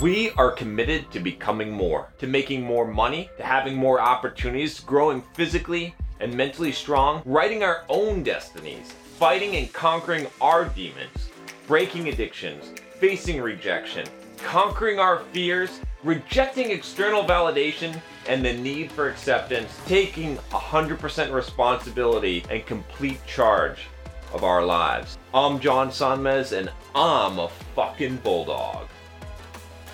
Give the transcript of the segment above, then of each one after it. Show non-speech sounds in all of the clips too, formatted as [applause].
We are committed to becoming more, to making more money, to having more opportunities, growing physically and mentally strong, writing our own destinies, fighting and conquering our demons, breaking addictions, facing rejection, conquering our fears, rejecting external validation and the need for acceptance, taking 100% responsibility and complete charge of our lives. I'm John Sonmez and I'm a fucking bulldog.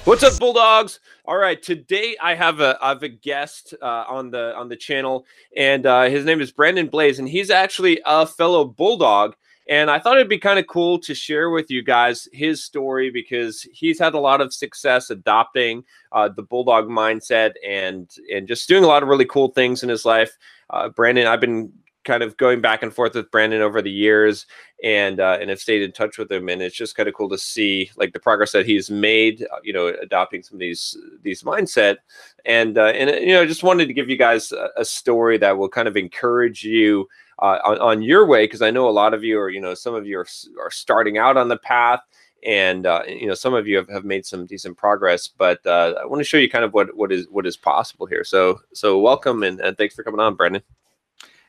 What's up, Bulldogs? All right, today I have a I have a guest uh, on the on the channel, and uh, his name is Brandon Blaze, and he's actually a fellow Bulldog. And I thought it'd be kind of cool to share with you guys his story because he's had a lot of success adopting uh, the Bulldog mindset and and just doing a lot of really cool things in his life. Uh, Brandon, I've been kind of going back and forth with Brandon over the years and uh, and have stayed in touch with him and it's just kind of cool to see like the progress that he's made uh, you know adopting some of these these mindset. And uh, and you know just wanted to give you guys a, a story that will kind of encourage you uh, on, on your way because I know a lot of you are you know some of you are, are starting out on the path and uh, you know some of you have, have made some decent progress but uh, I want to show you kind of what what is what is possible here. So so welcome and, and thanks for coming on Brandon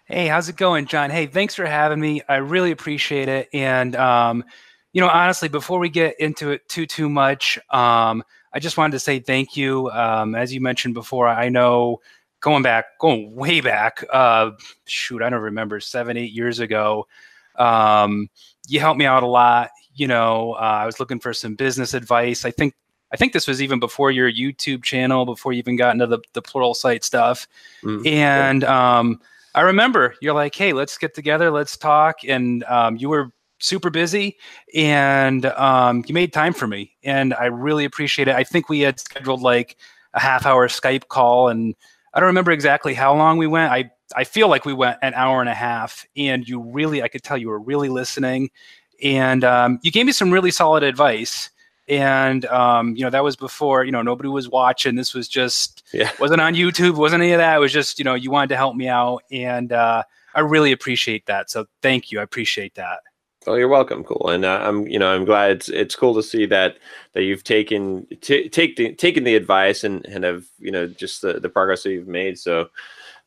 Hey, how's it going, John? Hey, thanks for having me. I really appreciate it. And um, you know, honestly, before we get into it too too much, um, I just wanted to say thank you. Um, as you mentioned before, I know going back, going way back, uh, shoot, I don't remember seven, eight years ago. Um, you helped me out a lot. You know, uh, I was looking for some business advice. I think I think this was even before your YouTube channel, before you even got into the the Pluralsight stuff, mm, and. Um, I remember you're like, hey, let's get together, let's talk. And um, you were super busy and um, you made time for me. And I really appreciate it. I think we had scheduled like a half hour Skype call and I don't remember exactly how long we went. I, I feel like we went an hour and a half and you really, I could tell you were really listening and um, you gave me some really solid advice and um, you know that was before you know nobody was watching. This was just yeah. [laughs] wasn't on youtube wasn't any of that. It was just you know you wanted to help me out. And uh, i really appreciate that. So thank you. I appreciate that. Oh, you're welcome. Cool, and uh, I'm, you know, I'm glad it's it's cool to see that that you've taken t- take the taken the advice and and have you know just the, the progress that you've made. So,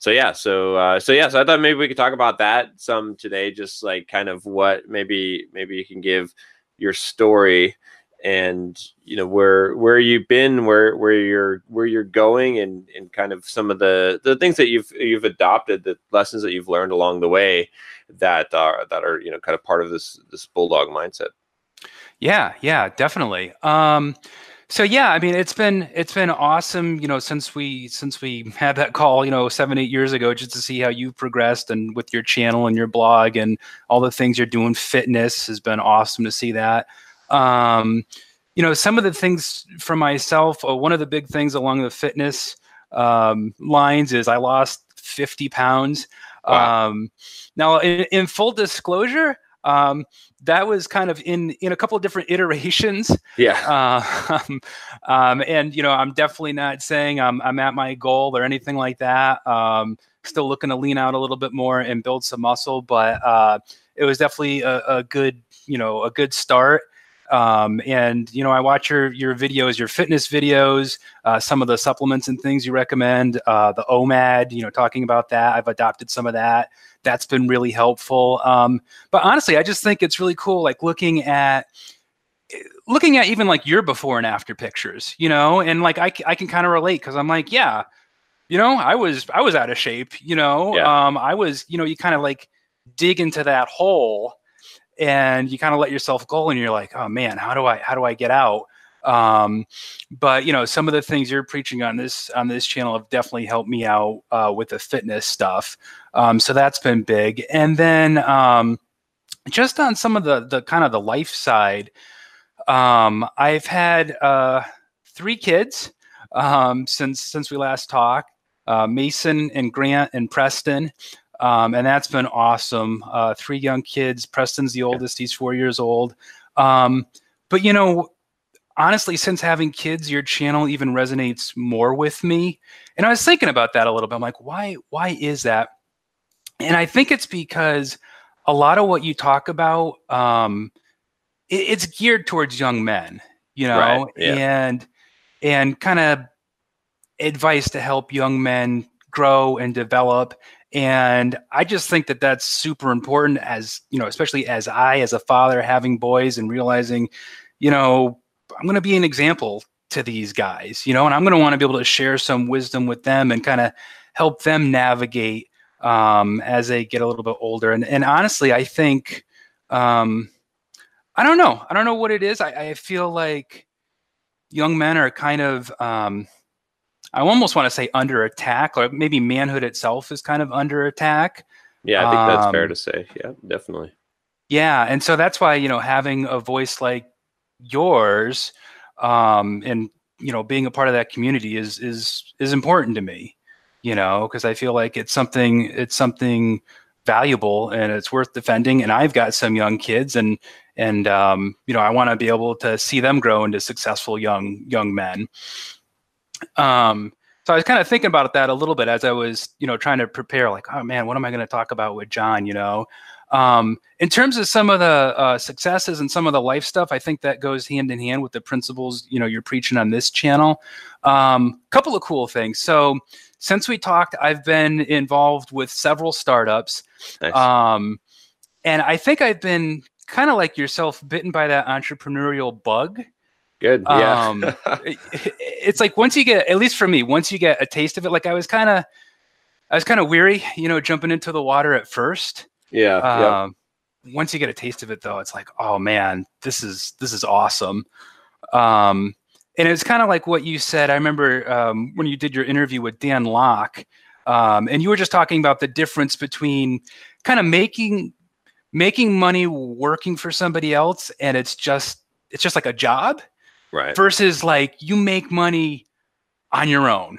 so yeah, so uh, so yeah, so I thought maybe we could talk about that some today, just like kind of what maybe maybe you can give your story and you know where where you've been where where you're where you're going and and kind of some of the the things that you've you've adopted the lessons that you've learned along the way that are that are you know kind of part of this this bulldog mindset. Yeah yeah definitely. Um so yeah i mean it's been it's been awesome you know since we since we [laughs] had that call you know seven eight years ago just to see how you've progressed and with your channel and your blog and all the things you're doing fitness has been awesome to see that um, you know, some of the things for myself, uh, one of the big things along the fitness um, lines is I lost 50 pounds. Wow. Um, now, in, in, full disclosure, um, that was kind of in in a couple of different [laughs] iterations. Yeah. Uh, um, and you know, I'm definitely not saying I'm I'm at my goal or anything like that. Um, still looking to lean out a little bit more and build some muscle, but uh, it was definitely a, a good you know a good start. Um, and you know, I watch your your videos, your fitness videos, uh, some of the supplements and things you recommend. Uh, the OMAD, you know, talking about that. I've adopted some of that. That's been really helpful. Um, but honestly, I just think it's really cool, like looking at looking at even like your before and after pictures, you know, and like I, I can kind of relate because I'm like, yeah, you know, I was I was out of shape, you know, yeah. um, I was, you know, you kind of like dig into that hole and you kind of let yourself go and you're like oh man how do i how do i get out? Um, but you know some of the things you're preaching on this on this channel have definitely helped me out uh, with the fitness stuff. Um, so that's been big. And then um, just on some of the the kind of the life side um, i've had uh, three kids um, since since we last talked uh, mason and grant and preston um, and that's been awesome. Uh, three young kids. Preston's the oldest; he's four years old. Um, but you know, honestly, since having kids, your channel even resonates more with me. And I was thinking about that a little bit. I'm like, why? Why is that? And I think it's because a lot of what you talk about, um, it, it's geared towards young men. You know, right. yeah. and and kind of advice to help young men grow and develop and i just think that that's super important as you know especially as i as a father having boys and realizing you know i'm going to be an example to these guys you know and i'm going to want to be able to share some wisdom with them and kind of help them navigate um, as they get a little bit older. And, and honestly i think um, i don't know. I don't know what it is. I, I feel like young men are kind of um, I almost want to say under attack, or maybe manhood itself is kind of under attack. Yeah, I think that's um, fair to say. Yeah, definitely. Yeah, and so that's why you know having a voice like yours, um, and you know being a part of that community is is is important to me. You know, because I feel like it's something it's something valuable and it's worth defending. And I've got some young kids, and and um, you know I want to be able to see them grow into successful young young men. Um, so I was kind of thinking about that a little bit as I was, you know, trying to prepare. Like, oh man, what am I going to talk about with John? You know, um, in terms of some of the uh, successes and some of the life stuff, I think that goes hand in hand with the principles you know you're preaching on this channel. A um, couple of cool things. So since we talked, I've been involved with several startups, nice. um, and I think I've been kind of like yourself, bitten by that entrepreneurial bug. Good. Yeah. Um, [laughs] it, it's like once you get, at least for me, once you get a taste of it, like I was kind of, I was kind of weary, you know, jumping into the water at first. Yeah. Um, yeah. Once you get a taste of it, though, it's like, oh man, this is this is awesome. Um, and it's kind of like what you said. I remember um, when you did your interview with Dan Lok, um, and you were just talking about the difference between kind of making making money working for somebody else, and it's just it's just like a job right. versus like you make money on your own.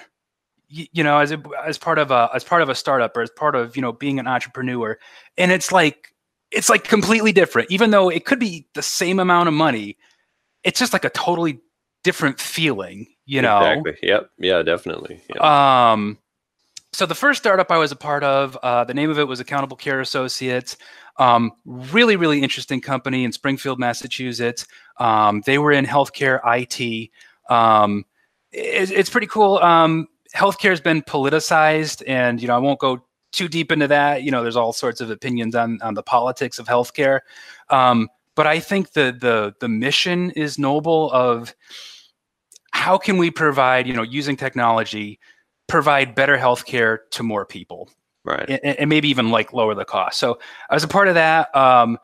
You, you know as a, as part of a as part of a startup or as part of you know being an entrepreneur. And it's like it's like completely different. Even though it could be the same amount of money it's just like a totally different feeling you know? Exactly. Yep. Yeah definitely. Yep. um so the first startup i was a part of uh, the name of it was accountable care associates um, really, really interesting company in Springfield, Massachusetts. Um, they were in healthcare IT. Um, it, it's pretty cool. Um, healthcare has been politicized, and you know I won't go too deep into that. You know, there's all sorts of opinions on on the politics of healthcare. Um, but I think the the the mission is noble. Of how can we provide, you know, using technology, provide better healthcare to more people. Right. And, and, maybe even like lower the cost. So as a part of that um,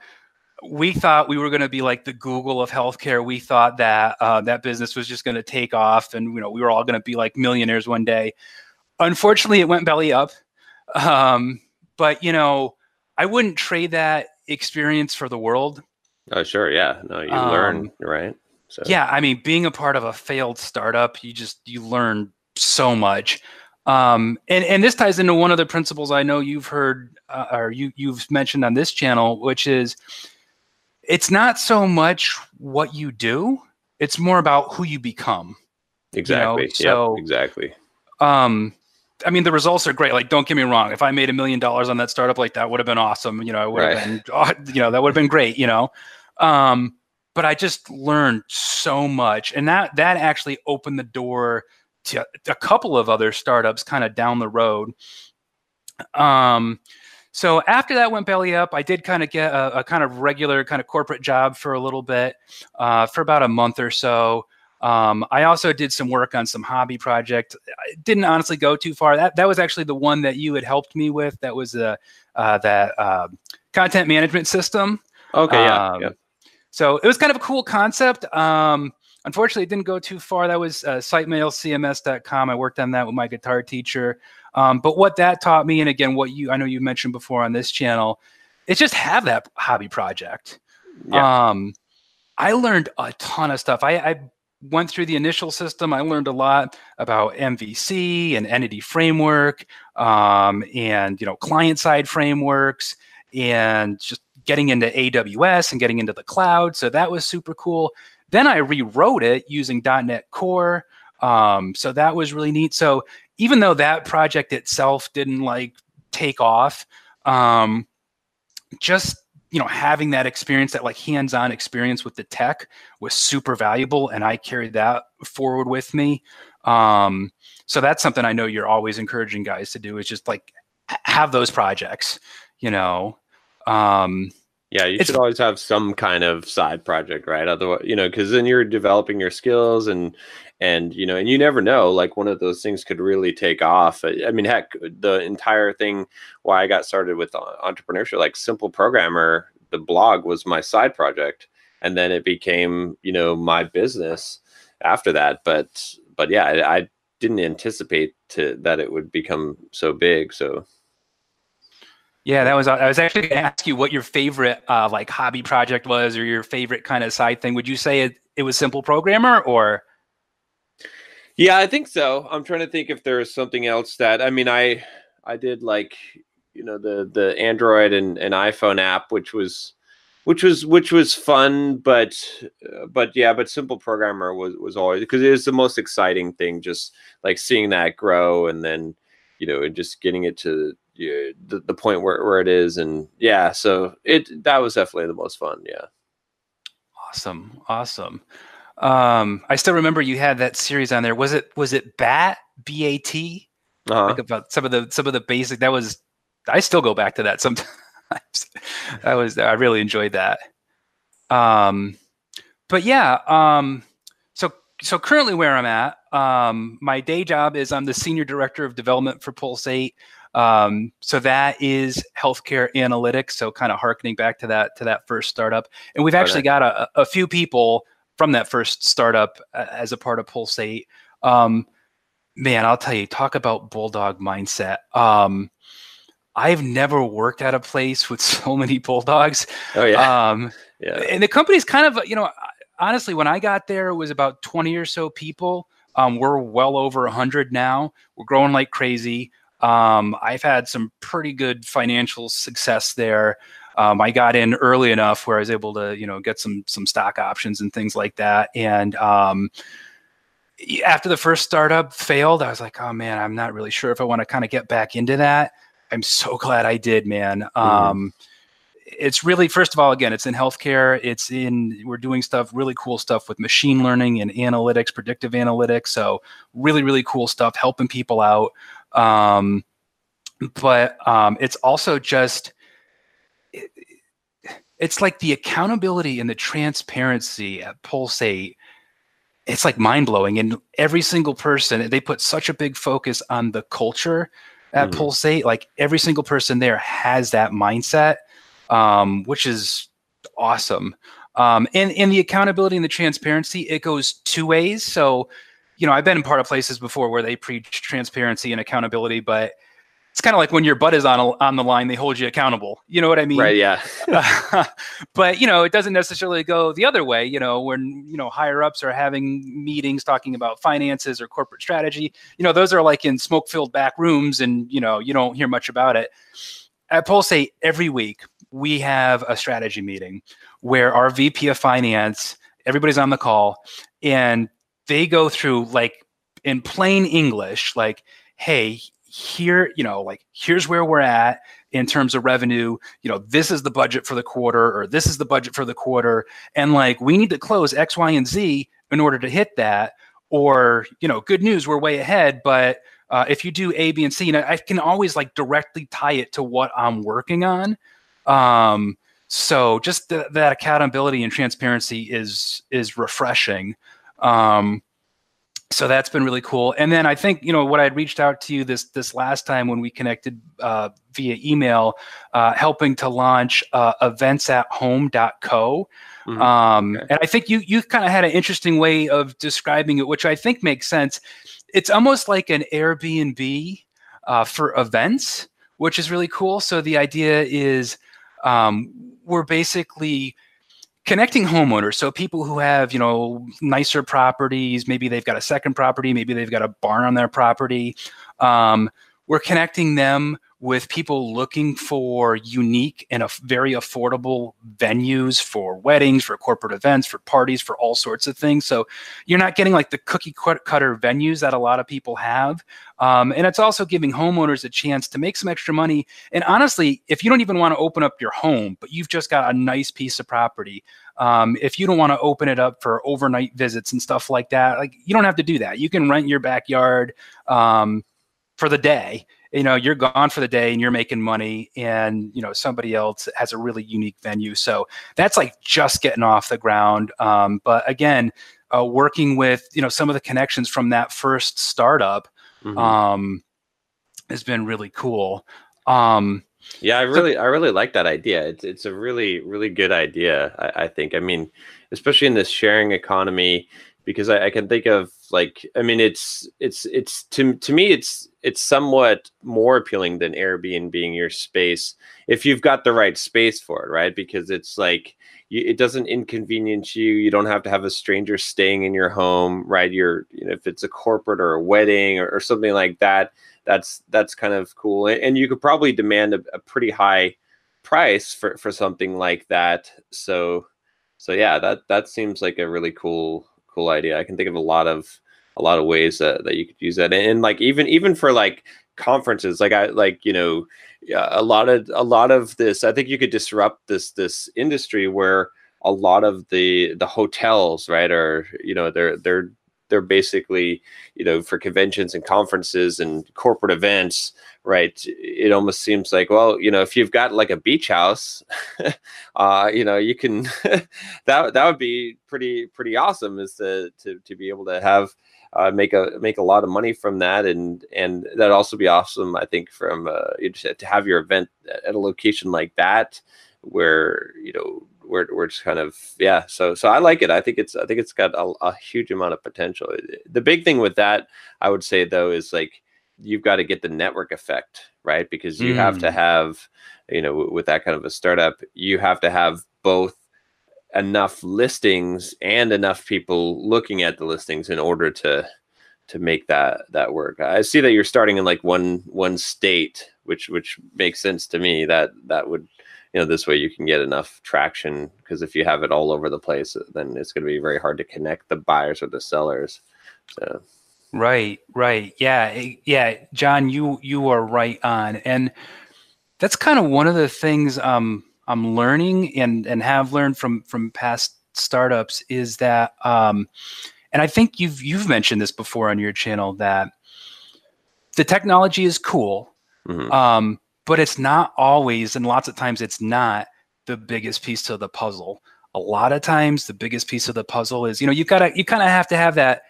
we thought we were going to be like the google of healthcare. We thought that uh, that business was just going to take off and you know we were all going to be like millionaires one day. Unfortunately it went belly up. Um, but you know i wouldn't trade that experience for the world. Oh sure. Yeah. No you um, learn right? So. yeah. I mean being a part of a failed startup you just you learn so much um, and and this ties into one of the principles I know you've heard uh, or you you've mentioned on this channel, which is it's not so much what you do; it's more about who you become. Exactly. You know? So, yep, exactly. Um, I mean, the results are great. Like, don't get me wrong. If I made a million dollars on that startup, like that would have been awesome. You know, I would right. have been, [laughs] you know, that would have been great. You know, um, but I just learned so much, and that that actually opened the door to a couple of other startups kind of down the road. Um, so after that went belly up, I did kind of get a, a, kind of regular kind of corporate job for a little bit, uh, for about a month or so. Um, I also did some work on some hobby project. I didn't honestly go too far. That that was actually the one that you had helped me with. That was the uh, that uh, content management system. Okay, yeah, um, yeah. So it was kind of a cool concept. Um, Unfortunately, it didn't go too far. That was uh, sitemailcms.com. I worked on that with my guitar teacher. Um, but what that taught me, and again, what you I know you mentioned before on this channel, is just have that hobby project. Yeah. Um, I learned a ton of stuff. I, I went through the initial system. I learned a lot about MVC and entity framework, um, and you know client side frameworks, and just getting into AWS and getting into the cloud. So that was super cool. Then I rewrote it using .NET Core. Um, so that was really neat. So even though that project itself didn't like take off, um, just you know having that experience that like hands-on experience with the tech was super valuable and i carried that forward with me um, so that's something i know you're always encouraging guys to do is just like have those projects you know um, yeah you should always have some kind of side project right? Otherwise you know because then you're developing your skills and and you know and you never know like one of those things could really take off. I mean heck the entire thing why i got started with uh, entrepreneurship like simple programmer the blog was my side project and then it became you know my business after that. But but yeah i, I didn't anticipate to that it would become so big so yeah, that was. I was actually going to ask you what your favorite uh, like hobby project was, or your favorite kind of side thing. Would you say it, it was Simple Programmer, or? Yeah, I think so. I'm trying to think if there's something else that I mean, I I did like you know the the Android and, and iPhone app, which was which was which was fun, but uh, but yeah, but Simple Programmer was was always because it was the most exciting thing, just like seeing that grow and then you know and just getting it to you the, the point where, where it is and yeah so it that was definitely the most fun yeah awesome awesome um, I still remember you had that series on there. Was it was it Bat B A T? Uh-huh. Like about some of the some of the basic. That was. I still go back to that sometimes. [laughs] that was I really enjoyed that. Um, but yeah. Um, so so currently where I'm at, um, my day job is I'm the senior director of development for Pulse8. Um, so that is healthcare analytics. So kind of harkening back to that to that first startup, and we've actually got a, a few people from that first startup as a part of Pulse8. Um, man, I'll tell you, talk about bulldog mindset. Um, I've never worked at a place with [laughs] so many bulldogs. Oh yeah. Um, [laughs] yeah. And the company's kind of, you know, honestly, when I got there, it was about 20 or so people. Um, we're well over 100 now. We're growing like crazy. Um, I've had some pretty good financial success there um, I got in early enough where I was able to, you know, get some some stock options and things like that. And um, after the first startup failed, I was like, oh man, I'm not really sure if I want to kind of get back into that. I'm so [laughs] glad I did, man. Mm-hmm. Um, it's really first of all again it's in healthcare it's in we're doing stuff really cool stuff with machine learning and analytics predictive analytics so really really cool stuff helping people out um, but um, it's also just it's like the accountability and the transparency at Pulse8 it's like mind blowing. And every single person, they put such a big focus on the culture at mm. Pulse8. Like every single person there has that mindset, um, which is awesome. Um, and, and the accountability and the transparency, it goes two ways. So, you know, I've been in part of places before where they preach transparency and accountability, but it's kind of like when your butt is on a, on the line, they hold you accountable. You know what I mean? Right. Yeah. [laughs] but you know, it doesn't necessarily go the other way. You know, when you know higher ups are having meetings talking about finances or corporate strategy. You know, those are like in smoke filled back rooms, and you know, you don't hear much about it. At Pulse8 every week we have a strategy meeting where our VP of finance, everybody's on the call, and they go through like in plain English, like, hey, here, you know, like here's where we're at in terms of revenue. You know, this is the budget for the quarter, or this is the budget for the quarter, and like we need to close X, Y, and Z in order to hit that. Or, you know, good news, we're way ahead, but uh, if you do A, B, and C, and I can always like directly tie it to what I'm working on. Um, so just th- that accountability and transparency is is refreshing. Um, so that's been really cool. And then I think you know what I'd reached out to you this this last time when we connected uh, via email, uh, helping to launch uh, eventsathome.co. Mm-hmm. Um, okay. And I think you you kind of had an interesting way of describing it, which I think makes sense. It's almost like an Airbnb uh, for events, which is really cool. So the idea is um, we're basically connecting homeowners. So people who have you know nicer properties maybe they've got a second property maybe they've got a barn on their property um, we're connecting them with people looking for unique and very affordable venues for weddings, for corporate events, for parties, for all sorts of things. So you're not getting like the cookie cutter venues that a lot of people have. Um, and it's also giving homeowners a chance to make some extra money. And honestly, if you don't even want to open up your home, but you've just got a nice piece of property, um, if you don't want to open it up for overnight visits and stuff like that, like you don't have to do that. You can rent your backyard um, for the day. You know, you're gone for the day and you're making money, and you know somebody else has a really unique venue. So that's like just getting off the ground. Um, but again, uh, working with you know some of the connections from that first startup mm-hmm. um, has been really cool. Um, yeah, I really, I really like that idea. It's, it's a really, really good idea. I, I think. I mean, especially in this sharing economy, because I, I, can think of like, I mean, it's, it's, it's to to me, it's, it's somewhat more appealing than Airbnb being your space if you've got the right space for it, right? Because it's like, you, it doesn't inconvenience you. You don't have to have a stranger staying in your home, right? You're, you know, if it's a corporate or a wedding or, or something like that that's that's kind of cool and you could probably demand a, a, pretty high price for for something like that so so yeah that that seems like a really cool cool idea i can think of a lot of a lot of ways that, that you could use that. And, and like even even for like conferences like i like you know a lot of a lot of this i think you could disrupt this this industry where a lot of the the hotels right are you know they're they're they're basically you know for conventions and conferences and corporate events right it almost seems like well you know if you've got like a beach house [laughs] uh you know you can [laughs] that that would be pretty pretty awesome is to to, to be able to have uh, make a make a lot of money from that and and that'd also be awesome i think from uh, to have your event at a location like that where you know we're we're just kind of yeah. So so I like it. I think it's I think it's got a, a huge amount of potential. The big thing with that, I would say though, is like you've got to get the network effect right because you mm. have to mm. have you know with that kind of a startup you have to have both enough listings and enough people looking at the listings in order to to make that that work. I see that you're starting in like one one state which which makes sense to me that that would you know this way you can get enough traction because if you have it all over the place then it's going to be very hard to connect the buyers or the sellers so. Right right. Yeah eh, yeah john you you are right on. And that's kind of one of the things um i'm learning and and have learned from from past startups is that um and i think you've you've mentioned this before on your channel that the technology is cool mm-hmm. um but it's not always, and lots of times it's not the biggest piece to the puzzle. A lot of times, the biggest piece of the puzzle is, you know, you've gotta, you kind of have to have that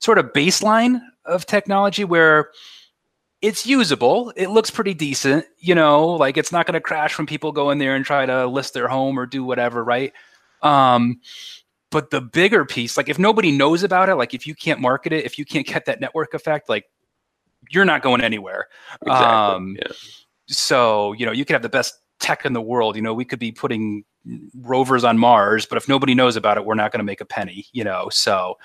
sort of baseline of technology where it's usable. It looks pretty decent, you know, like it's not going to crash when people go in there and try to list their home or do whatever, right? Um, but the bigger piece, like if nobody knows about it, like if you can't market it, if you can't get that network effect, like you're not going anywhere. Exactly. Um, yeah so you know you could have the best tech in the world you know we could be putting rovers on mars but if nobody knows about it we're not going to make a penny you know so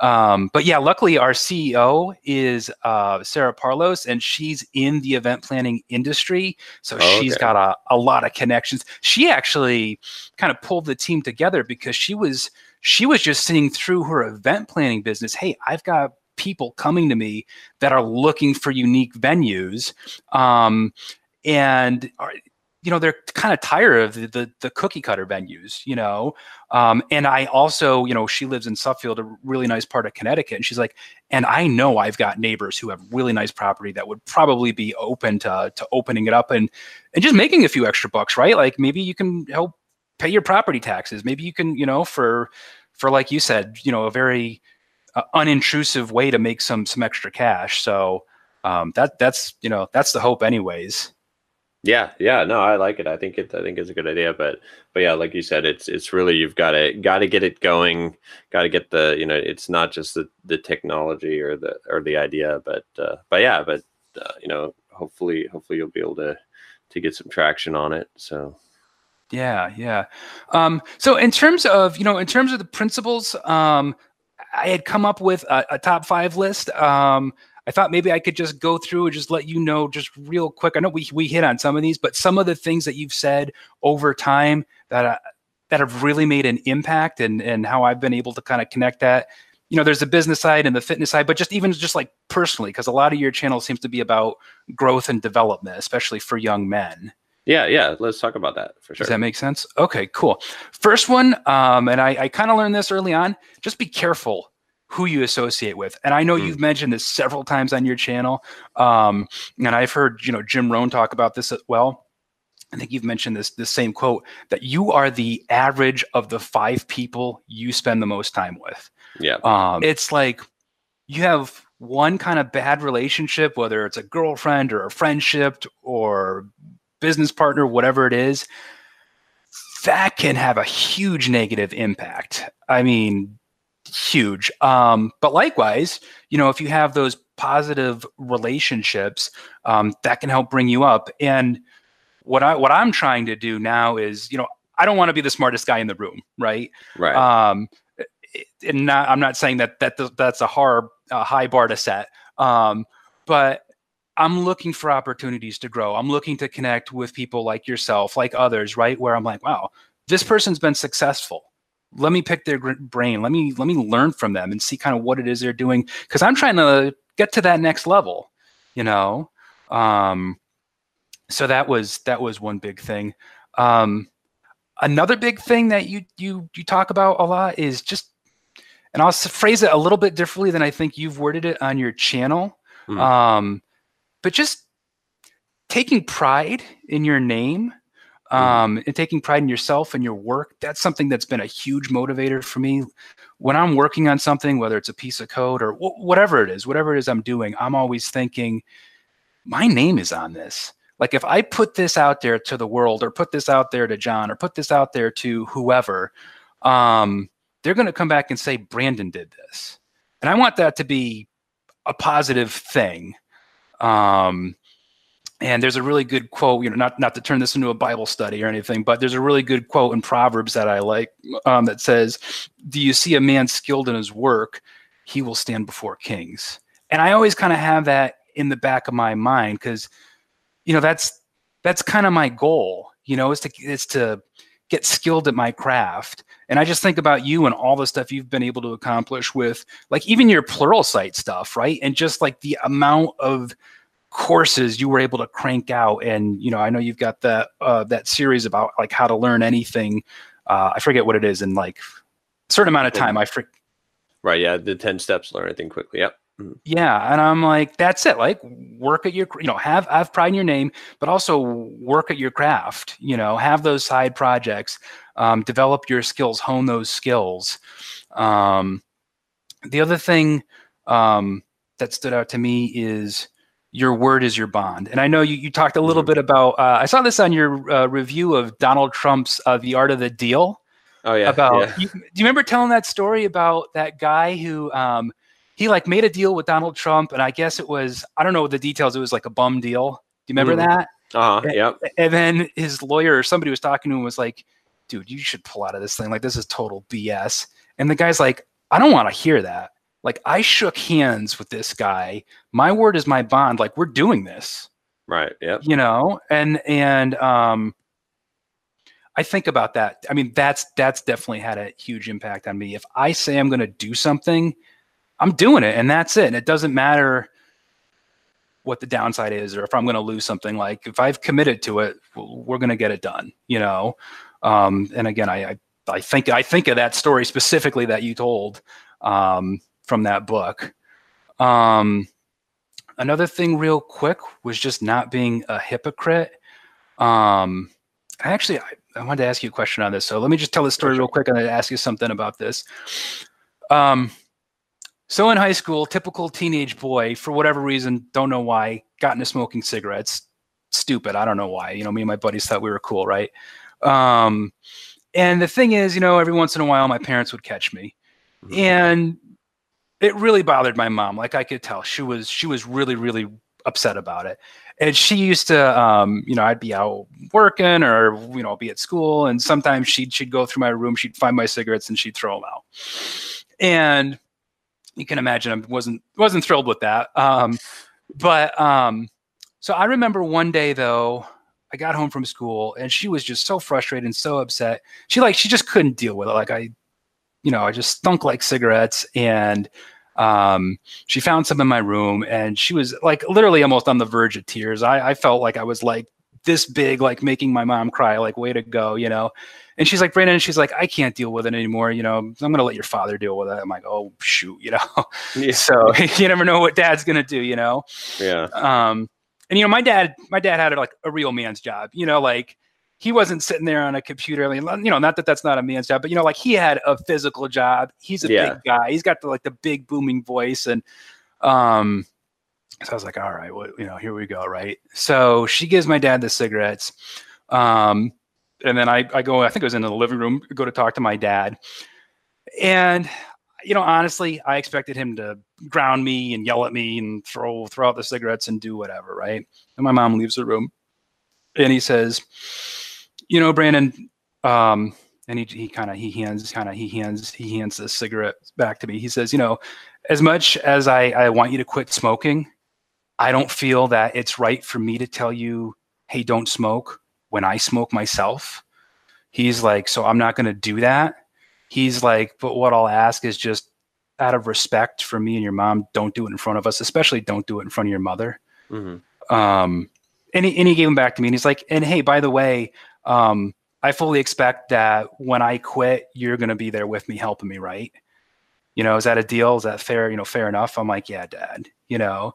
um, but yeah luckily our ceo is uh, sarah parlos and she's in the event planning industry. So oh, she's got a, a lot of connections. She actually kind of pulled the team together because she was she was just seeing through her event planning business hey i've got people coming to me that are looking for unique venues. Um, and are, you know they're kind of tired of the, the, the cookie cutter venues you know? Um, and i also you know she lives in suffield a really nice part of connecticut and she's like and i know i've got neighbors who have really nice property that would probably be open to to opening it up and and just making a few extra bucks right? Like maybe you can help pay your property taxes. Maybe you can you know for for like you said you know a very uh, unintrusive way to make some some extra cash. So um, that that's you know that's the hope anyways yeah, yeah, no, I like it. I think it. I think it's a good idea. But, but yeah, like you said, it's it's really you've got to got to get it going. Got to get the you know, it's not just the the technology or the or the idea, but uh, but yeah, but uh, you know, hopefully, hopefully you'll be able to to get some traction on it. So. Yeah, yeah. Um, so in terms of you know, in terms of the principles, um, I had come up with a, a top five list. Um, I thought maybe I could just go through and just let you know just real quick. I know we we hit on some of these, but some of the things that you've said over time that uh, that have really made an impact and and how I've been able to kind of connect that. You know, there's the business side and the fitness side, but just even just like personally, because a lot of your channel seems to be about growth and development, especially for young men. Yeah, yeah. Let's talk about that for sure. Does that make sense? Okay, cool. First one, um, and I, I kind of learned this early on. Just be careful who you associate with. And I know mm. you've mentioned this several times on your channel. Um, and I've heard, you know, Jim Rohn talk about this as well. I think you've mentioned this this same quote that you are the average of the five people you spend the most time with. Yeah. Um, it's like you have one kind of bad relationship, whether it's a girlfriend or a friendship or business partner, whatever it is, that can have a huge negative impact. I mean, huge. Um, but likewise, you know, if you have those positive relationships, um, that can help bring you up. And what I what I'm trying to do now is, you know, I don't want to be the smartest guy in the room, right? Right. Um, and not, I'm not saying that that that's a hard, a high bar to set. Um, but I'm looking for opportunities to grow. I'm looking to connect with people like yourself, like others, right? Where I'm like, wow, this person's been successful let me pick their brain let me let me learn from them and see kind of what it is they're doing because i'm trying to get to that next level you know um so that was that was one big thing um another big thing that you you you talk about a lot is just and i'll phrase it a little bit differently than i think you've worded it on your channel mm. um but just taking pride in your name. Um, and taking pride in yourself and your work that's something that's been a huge motivator for me. When i'm working on something whether it's a piece of code or wh- whatever it is whatever it is i'm doing i'm always thinking my name is on this. Like if i put this out there to the world or put this out there to john or put this out there to whoever um, they're going to come back and say brandon did this. And i want that to be a positive thing. Um, and there's a really good quote, you know, not not to turn this into a Bible study or anything, but there's a really good quote in Proverbs that I like um, that says, "Do you see a man skilled in his work? He will stand before kings." And I always kind of have that in the back of my mind because, you know, that's that's kind of my goal. You know, is to is to get skilled at my craft. And I just think about you and all the stuff you've been able to accomplish with, like even your Pluralsight stuff, right? And just like the amount of courses you were able to crank out. And you know i know you've got that uh, that series about like how to learn anything. Uh, i forget what it is in like a certain amount of time i forget right yeah the 10 steps learn anything quickly yep. Mm-hmm. yeah and i'm like that's it like work at your you know have have pride in your name but also work at your craft you know have those side projects um, develop your skills hone those skills. Um, the other thing um, that stood out to me is your word is your bond. And I know you, you talked a little mm-hmm. bit about, uh, I saw this on your uh, review of Donald Trump's uh, The Art of the Deal. Oh, yeah. About, yeah. You, do you remember telling that story about that guy who, um, he like made a deal with Donald Trump, and I guess it was, I don't know the details, it was like a bum deal. Do you remember mm. that? Uh huh. Yep. And then his lawyer or somebody was talking to him was like, dude, you should pull out of this thing. Like, this is total BS. And the guy's like, I don't want to hear that like I shook hands with this guy. My word is my bond. Like we're doing this. Right. Yeah. You know, and and um I think about that. I mean, that's that's definitely had a huge impact on me. If I say I'm going to do something, I'm doing it, and that's it. And it doesn't matter what the downside is, or if I'm going to lose something. Like if I've committed to it, we're going to get it done. You know. Um, and again, I, I I think I think of that story specifically that you told. Um, from that book. Um, another thing, real quick, was just not being a hypocrite. Um, I actually, I, I, wanted to ask you a question on this. So let me just tell the story real quick and then ask you something about this. Um, so in high school, typical teenage boy, for whatever reason, don't know why, got into smoking cigarettes. Stupid. I don't know why. You know, me and my buddies thought we were cool, right? Um, and the thing is, you know, every once in a while, my parents would catch me. Mm-hmm. And it really bothered my mom. Like I could tell she was she was really really upset about it. And she used to, um, you know, I'd be out working or you know be at school, and sometimes she'd she'd go through my room, she'd find my cigarettes, and she'd throw them out. And you can imagine I wasn't wasn't thrilled with that. Um, but um, so I remember one day though, I got home from school and she was just so frustrated and so upset. She like she just couldn't deal with it. Like I, you know, I just stunk like cigarettes and um, she found some in my room and she was like literally almost on the verge of tears. I, I felt like I was like this big, like making my mom cry, like way to go, you know. And she's like, Brandon, she's like, I can't deal with it anymore. You know, I'm gonna let your father deal with it. I'm like, oh shoot, you know. Yeah. [laughs] so [laughs] you never know what dad's gonna do, you know. Yeah. Um, and you know, my dad, my dad had like a real man's job. You know, like he wasn't sitting there on a computer. You know, not that that's not a man's job, but you know, like he had a physical job. He's a Yeah. big guy. He's got the like the big booming voice, and um, so I was like, all right, well, you know, here we go, right? So she gives my dad the cigarettes, um, and then I I go. I think I was in the living room. Go to talk to my dad, and you know, honestly, I expected him to ground me and yell at me and throw throw out the cigarettes and do whatever, right? And my mom leaves the room, and he says, "You know, Brandon," um, and he he kind of he hands kind of he hands he hands the cigarette back to me. He says, "You know, as much as I I want you to quit smoking, I don't feel that it's right for me to tell you, hey, don't smoke when I smoke myself." He's like, "So I'm not going to do that." He's like, "But what I'll ask is just." out of respect for me and your mom, don't do it in front of us, especially don't do it in front of your mother. hmm Um, and he, and he gave him back to me and he's like, and hey, by the way, um, I fully expect that when I quit, you're going to be there with me, helping me. Right. You know, is that a deal? Is that fair? You know, fair enough. I'm like, yeah, dad, you know,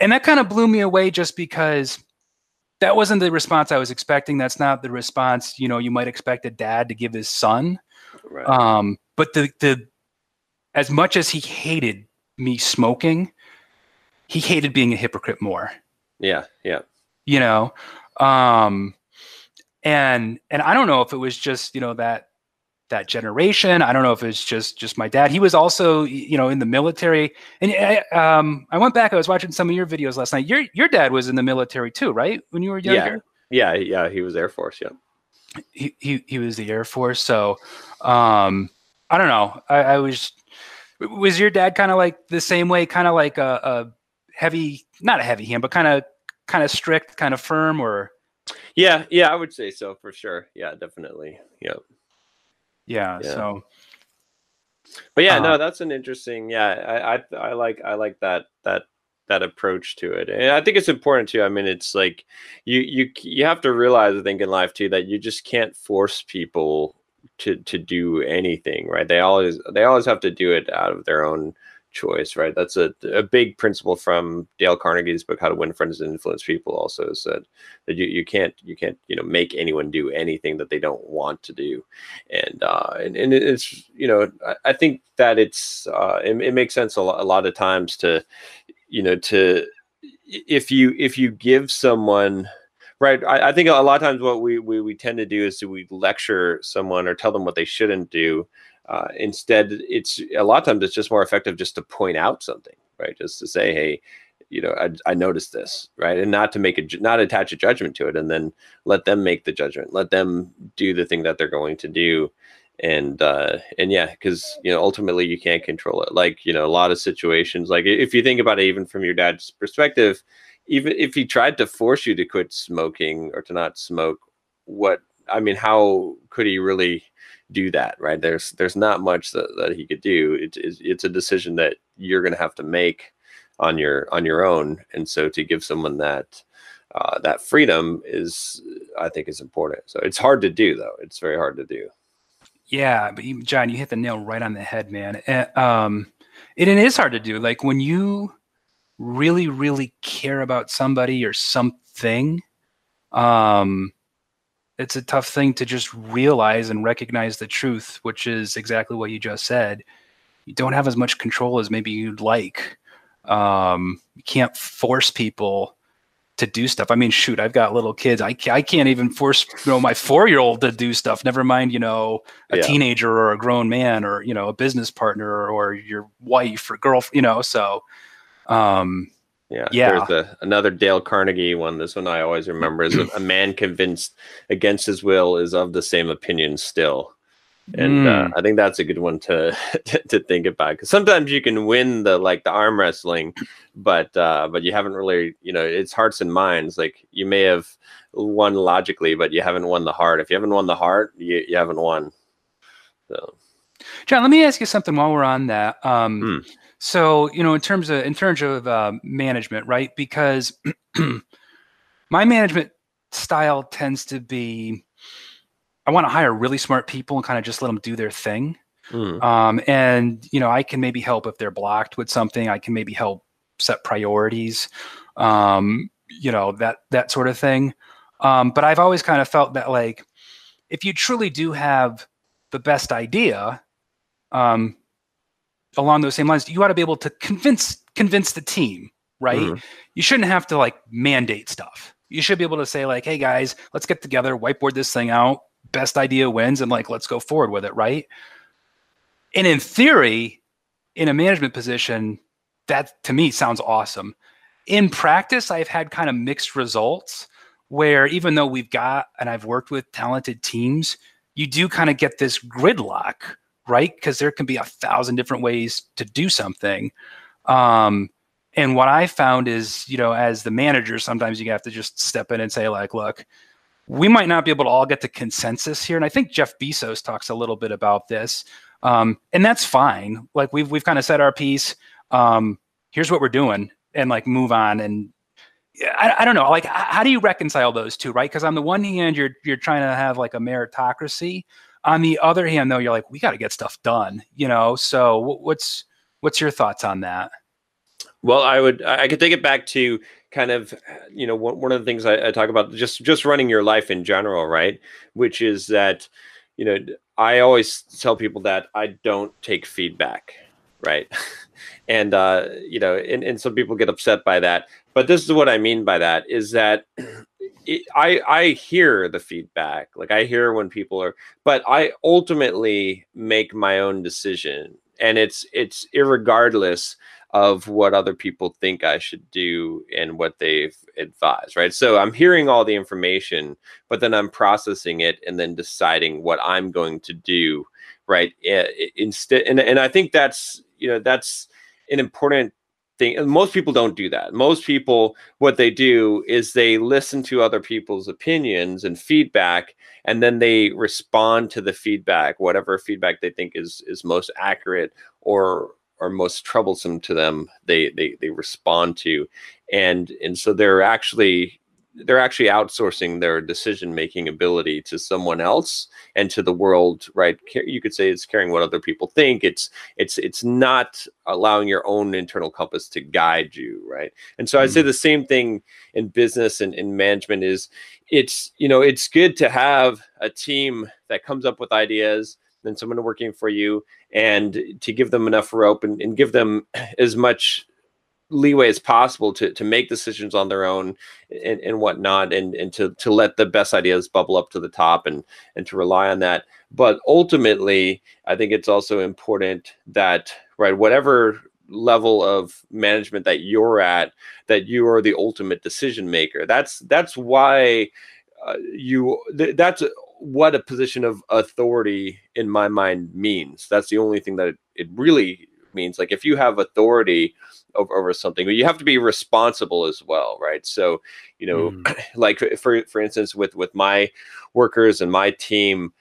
and that kind of blew me away just because that wasn't the response I was expecting. That's not the response, you know, you might expect a dad to give his son. Right. Um, but the the as much as he hated me smoking, he hated being a hypocrite more. yeah. Yeah. You know, um, and and I don't know if it was just you know that that generation. I don't know if it's just just my dad. He was also you know in the military, and I, um, I went back. I was watching some of your videos last night. Your your dad was in the military too, right? When you were Yeah. younger Yeah. Yeah. He was Air Force. Yeah. he, he he was the Air Force. So um I don't know. I, I was was your dad kind of like the same way, kind of like a, a heavy not a heavy hand, but kind of kind of strict, kind of firm or Yeah. Yeah. I would say so for sure. Yeah. Definitely. Yeah. yeah, Yeah. so But yeah, Uh, no, that's an interesting. Yeah, I, I I like I like that that that approach to it, and I think it's important too. I mean, it's like you you you have to realize, I think, in life too, that you just can't force people to to do anything, right? They always they always have to do it out of their own choice, right? That's a a big principle from Dale Carnegie's book, How to Win Friends and Influence People. Also said that you you can't you can't you know make anyone do anything that they don't want to do and uh and, and it's you know I, I think that it's uh it, it makes sense a lot, a lot of times to you know to if you if you give someone right I, I think a lot of times what we, we we tend to do is we lecture someone or tell them what they shouldn't do uh, instead it's a lot of times it's just more effective just to point out something right? Just to say hey you know I, I noticed this right? And not to make a not attach a judgment to it and then let them make the judgment let them do the thing that they're going to do. And uh and yeah because you know ultimately you can't control it. Like you know a lot of situations like if you think about it even from your dad's perspective even if he tried to force you to quit smoking or to not smoke what i mean how could he really do that right? There's there's not much that, that he could do. It, it's it's a decision that you're going to have to make on your on your own. And so to give someone that uh, that freedom is i think is important. So it's hard to do though. It's very hard to do. Yeah, but you, John, you hit the nail right on the head, man. And, um, and it is hard to do. Like when you really, really care about somebody or something, um, it's a tough thing to just realize and recognize the truth, which is exactly what you just said. You don't have as much control as maybe you'd like. Um, you can't force people to do stuff. I mean, shoot, I've got little kids. I, I can't even force you know my four year old to do stuff. Never mind, you know, a Yeah. teenager or a grown man or you know a business partner or your wife or girl. You know, so um, Yeah, Yeah. There's a, another Dale Carnegie one. This one I always remember is a, man convinced against his will is of the same opinion still. and uh, Mm. I think that's a good one to [laughs] to think about because sometimes you can win the like the arm wrestling, but uh, but you haven't really you know it's hearts and minds. Like you may have won logically, but you haven't won the heart. If you haven't won the heart, you, you haven't won. So John, let me ask you something while we're on that. Um, Hmm. So, you know, in terms of in terms of uh, management, right? Because [clears throat] my management style tends to be, I want to hire really smart people and kind of just let them do their thing. mm, Um, and you know, I can maybe help if they're blocked with something. I can maybe help set priorities. Um, you know that that sort of thing. Um, but I've always kind of felt that like, if you truly do have the best idea, um, along those same lines, you ought to be able to convince convince the team, right? Mhm. You shouldn't have to like mandate stuff. You should be able to say like, "Hey guys, let's get together, whiteboard this thing out. Best idea wins, and like let's go forward with it." Right? And in theory, in a management position, that to me sounds awesome. In practice, I've had kind of mixed results where even though we've got and I've worked with talented teams, you do kind of get this gridlock, right? Because there can be a thousand different ways to do something. Um, and what I found is, you know, as the manager, sometimes you have to just step in and say, like, look, we might not be able to all get to consensus here. And I think Jeff Bezos talks a little bit about this. Um, and that's fine. Like we've we've kind of said our piece. Um, here's what we're doing, and like move on. And I, I don't know, like how do you reconcile those two, right? Because on the one hand, you're you're trying to have like a meritocracy. On the other hand, though, you're like, we got to get stuff done, you know. So what's what's your thoughts on that? Well, I would I could take it back to kind of you know one, one of the things I, I talk about just just running your life in general, right? Which is that you know I always tell people that I don't take feedback, right? [laughs] and uh, you know, and, and some people get upset by that. But this is what I mean by that is that it, I I hear the feedback, like I hear when people are, but I ultimately make my own decision, and it's it's irregardless of what other people think I should do and what they've advised, right? So I'm hearing all the information, but then I'm processing it and then deciding what I'm going to do, right? Eh, Instead, and, and I think that's you know that's an important thing. Most people don't do that. Most people, what they do is they listen to other people's opinions and feedback, and then they respond to the feedback, whatever feedback they think is is most accurate or or most troublesome to them they they they respond to and and so they're actually they're actually outsourcing their decision making ability to someone else and to the world right? You could say it's caring what other people think. It's it's it's not allowing your own internal compass to guide you right? And so i'd say mm-hmm. the same thing in business and in management is it's you know it's good to have a team that comes up with ideas and someone working for you and to give them enough rope and, and give them [clears throat] as much leeway as possible to, to make decisions on their own and, and whatnot and, and to, to let the best ideas bubble up to the top and, and to rely on that. But ultimately, I think it's also important that, right, whatever level of management that you're at, that you are the ultimate decision maker. That's that's why uh, you th- that's what a position of authority in my mind means. That's the only thing that it, it really means. Like if you have authority over, over something, but you have to be responsible as well, right? So, you know, Mm. [clears throat] like for for instance, with with my workers and my team,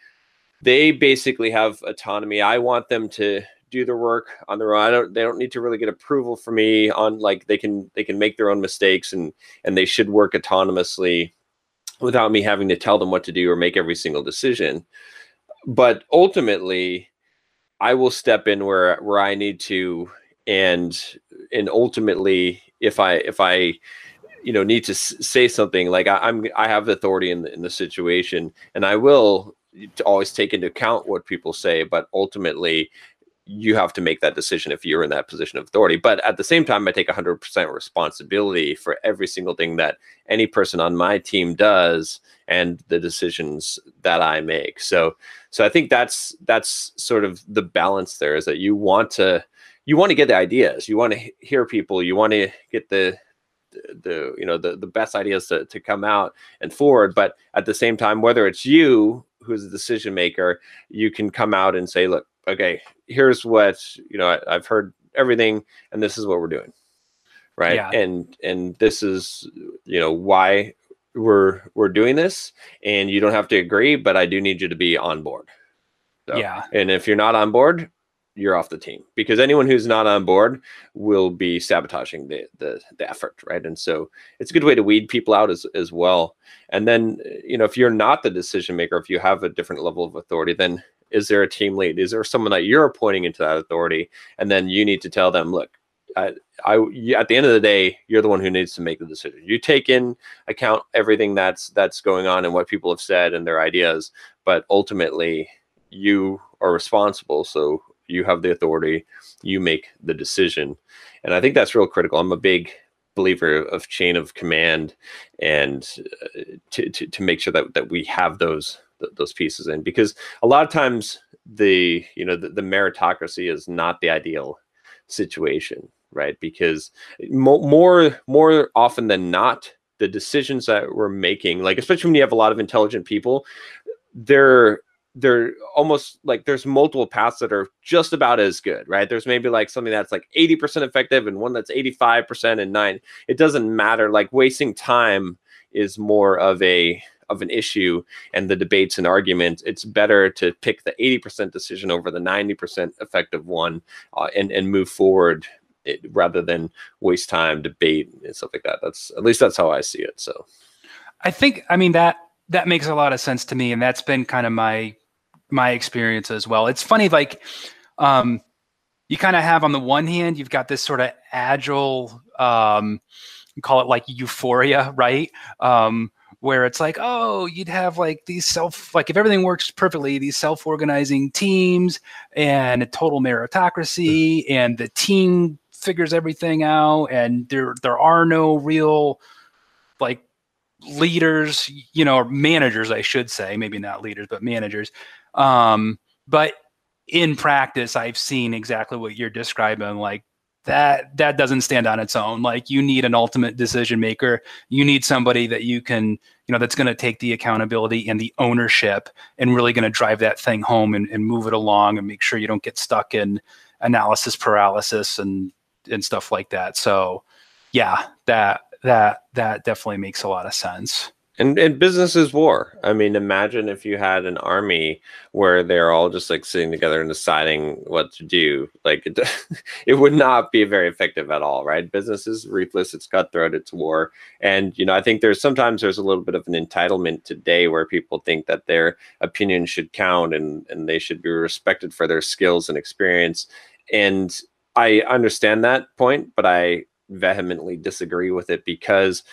they basically have autonomy. I want them to do their work on their own. I don't they don't need to really get approval from me on like they can they can make their own mistakes and and they should work autonomously without me having to tell them what to do or make every single decision. But ultimately, I will step in where where I need to and and ultimately if I if I you know need to s- say something like I, I'm I have authority in the, in the situation and I will always take into account what people say but ultimately you have to make that decision if you're in that position of authority. But at the same time I take 100% responsibility for every single thing that any person on my team does and the decisions that I make. So so I think that's that's sort of the balance there is that you want to you want to get the ideas you want to hear people you want to get the the you know the, the best ideas to, to come out and forward but at the same time whether it's you who's a decision maker you can come out and say look okay here's what you know I, have heard everything and this is what we're doing right Yeah. and and this is you know why we're we're doing this and you don't have to agree but i do need you to be on board So- Yeah. and if you're not on board you're off the team because anyone who's not on board will be sabotaging the the, the effort right? And so it's a good way to weed people out as, as well. And then you know if you're not the decision maker if you have a different level of authority then is there a team lead? Is there someone that you're appointing into that authority? And then you need to tell them look I, I at the end of the day you're the one who needs to make the decision. You take in account everything that's that's going on and what people have said and their ideas but ultimately you are responsible so you have the authority you make the decision. And i think that's real critical. I'm a big believer of chain of command and uh, to, to, to make sure that, that we have those those pieces in. Because a lot of times the you know the, the meritocracy is not the ideal situation right? Because mo- more more often than not the decisions that we're making like especially when you have a lot of intelligent people they're they're almost like there's multiple paths that are just about as good right? There's maybe like something that's like 80% effective and one that's 85% and 9 it doesn't matter like wasting time is more of a of an issue and the debates and arguments. It's better to pick the 80% decision over the 90% effective one uh, and and move forward it, rather than waste time debate and stuff like that. That's at least that's how i see it so. I think I mean that that makes a lot of sense to me, and that's been kind of my my experience as well. It's funny, like um, you kind of have on the one hand, you've got this sort of agile, um, call it like euphoria, right? Um, where it's like, oh, you'd have like these self, like if everything works perfectly, these self-organizing teams and a total meritocracy, and the team figures everything out, and there there are no real like leaders, you know, or managers, I should say, maybe not leaders, but managers. Um, but in practice, I've seen exactly what you're describing. Like that, that doesn't stand on its own. Like you need an ultimate decision maker. You need somebody that you can, you know, that's going to take the accountability and the ownership and really going to drive that thing home and, and move it along and make sure you don't get stuck in analysis paralysis and and stuff like that. So, yeah, that that that definitely makes a lot of sense. And and business is war. I mean, imagine if you had an army where they're all just like sitting together and deciding what to do. Like it, [laughs] it would not be very effective at all, right? Business is ruthless. It's cutthroat. It's war. And you know, I think there's sometimes there's a little bit of an entitlement today where people think that their opinion should count and and they should be respected for their skills and experience. And I understand that point, but I vehemently disagree with it because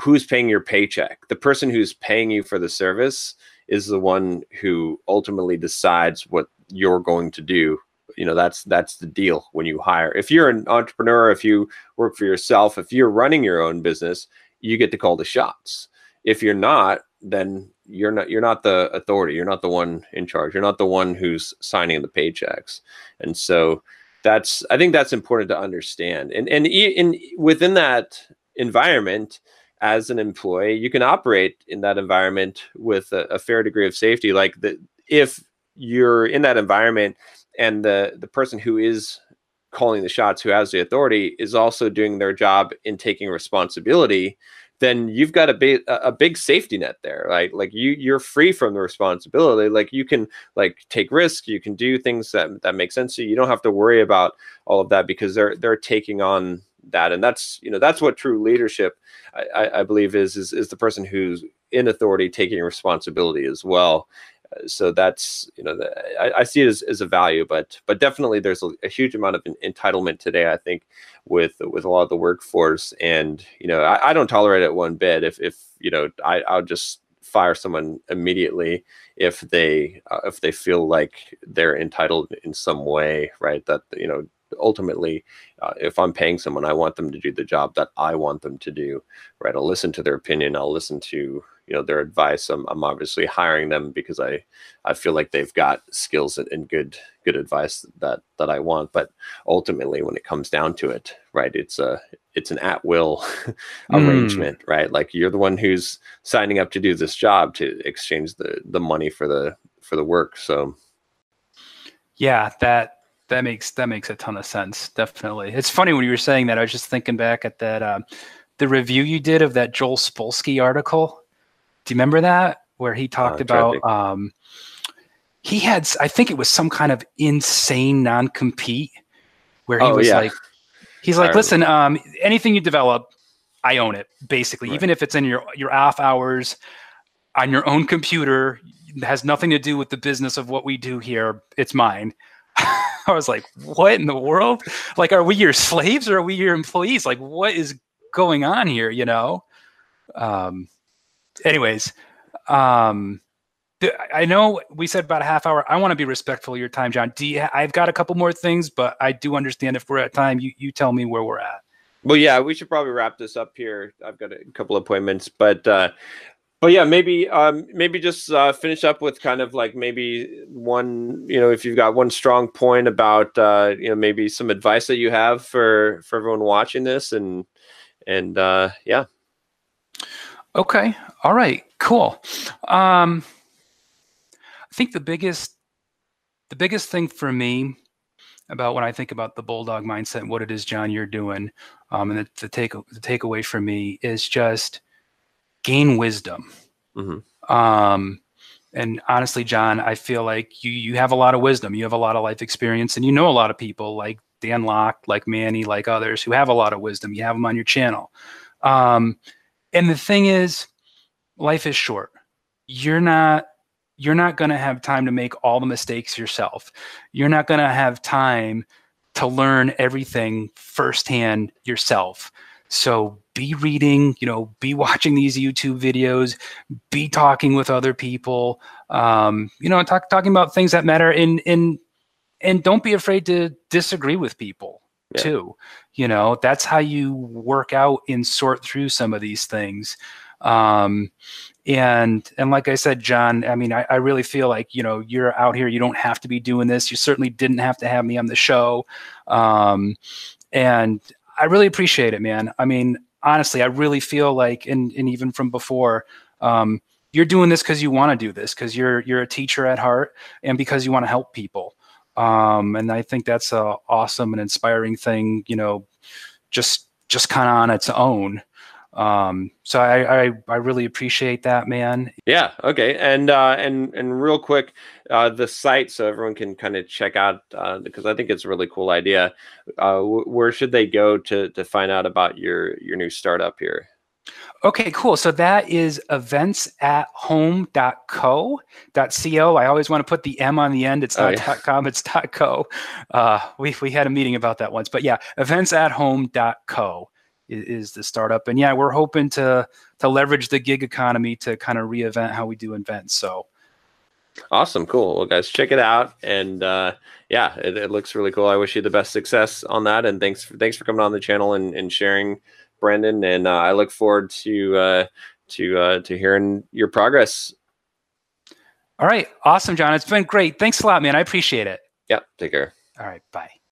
who's paying your paycheck? The person who's paying you for the service is the one who ultimately decides what you're going to do. You know, that's that's the deal when you hire. If you're an entrepreneur, if you work for yourself, if you're running your own business, you get to call the shots. If you're not, then you're not you're not the authority. You're not the one in charge. You're not the one who's signing the paychecks. And so that's I think that's important to understand. And and in within that environment, as an employee, you can operate in that environment with a, a fair degree of safety. Like the if you're in that environment and the the person who is calling the shots, who has the authority, is also doing their job in taking responsibility, then you've got a big a big safety net there. Like like you you're free from the responsibility. Like you can like take risks, you can do things that that make sense to you. You don't have to worry about all of that because they're they're taking on that. And that's you know that's what true leadership I, I believe is, is is the person who's in authority taking responsibility as well. Uh, so that's you know the, I, I, see it as, as a value but but definitely there's a, a, huge amount of entitlement today i think with with a lot of the workforce. And you know i, I don't tolerate it one bit. If if you know i i'll just fire someone immediately if they uh, if they feel like they're entitled in some way right? That you know ultimately uh, if i'm paying someone i want them to do the job that i want them to do right i'll listen to their opinion i'll listen to you know their advice i'm, I'm obviously hiring them because i i feel like they've got skills and, and good good advice that that i want but ultimately when it comes down to it right it's a it's an at will [laughs] arrangement, right? Like you're the one who's signing up to do this job to exchange the the money for the for the work. So Yeah, that that makes that makes a ton of sense. Definitely. It's funny when you were saying that. I was just thinking back at that um, the review you did of that Joel Spolsky article. Do you remember that where he talked to about um, he had I think it was some kind of insane non-compete where he Oh, was yeah. like he's like listen um, anything you develop I own it basically Right. even if it's in your your off hours on your own computer it has nothing to do with the business of what we do here it's mine [laughs] I was like, what in the world? Like, are we your slaves or are we your employees? Like, what is going on here? You know? Um, anyways, um, I know we said about a half hour. I want to be respectful of your time, John. Do you, I've got a couple more things, but I do understand if we're at time, you, you tell me where we're at. Well, yeah, we should probably wrap this up here. I've got a couple appointments, but uh, but yeah, maybe um, maybe just uh, finish up with kind of like maybe one, you know, if you've got one strong point about uh, you know maybe some advice that you have for for everyone watching this, and and uh, yeah, Okay. All right. Cool. Um, I think the biggest, the biggest thing for me about when I think about the bulldog mindset and what it is, John, you're doing, um, and the, the take the takeaway for me is just gain wisdom. Mhm. Um, and honestly, John, I feel like you you have a lot of wisdom. You have a lot of life experience, and you know a lot of people like Dan Lok, like Manny, like others who have a lot of wisdom. You have them on your channel. Um, and the thing is, life is short. You're not you're not going to have time to make all the mistakes yourself. You're not going to have time to learn everything firsthand yourself. So be reading, you know, be watching these YouTube videos, be talking with other people, um, you know, talk, talking about things that matter, and and and don't be afraid to disagree with people Yeah. too. You know, that's how you work out and sort through some of these things. Um, and and like I said, John, I mean, I, I really feel like you know you're out here. You don't have to be doing this. You certainly didn't have to have me on the show. Um, and I really appreciate it, man. I mean, honestly, I really feel like, and and even from before, um, you're doing this because you want to do this because you're you're a teacher at heart and because you want to help people. Um, and I think that's a awesome and inspiring thing. You know, just just kind of on its own. Um, so I, I I really appreciate that, man. yeah, okay, and uh, and and real quick, uh, the site so everyone can kind of check out uh, because I think it's a really cool idea. Uh, wh- where should they go to to find out about your your new startup here? Okay, cool. So that is events at home.co.co. I always want to put the M on the end. It's Oh, not yeah. .com, it's .co. Uh, we, we had a meeting about that once, but yeah, events at home.co is, is the startup. And yeah, we're hoping to, to leverage the gig economy to kind of re-event how we do events. So Awesome, cool. Well, guys, check it out, and uh, yeah, it, it looks really cool. I wish you the best success on that, and thanks for, thanks for coming on the channel and, and sharing, Brandon. And uh, I look forward to uh, to uh, to hearing your progress. all right, awesome, John. It's been great. Thanks a lot, man. I appreciate it. Yeah, take care. All right, bye.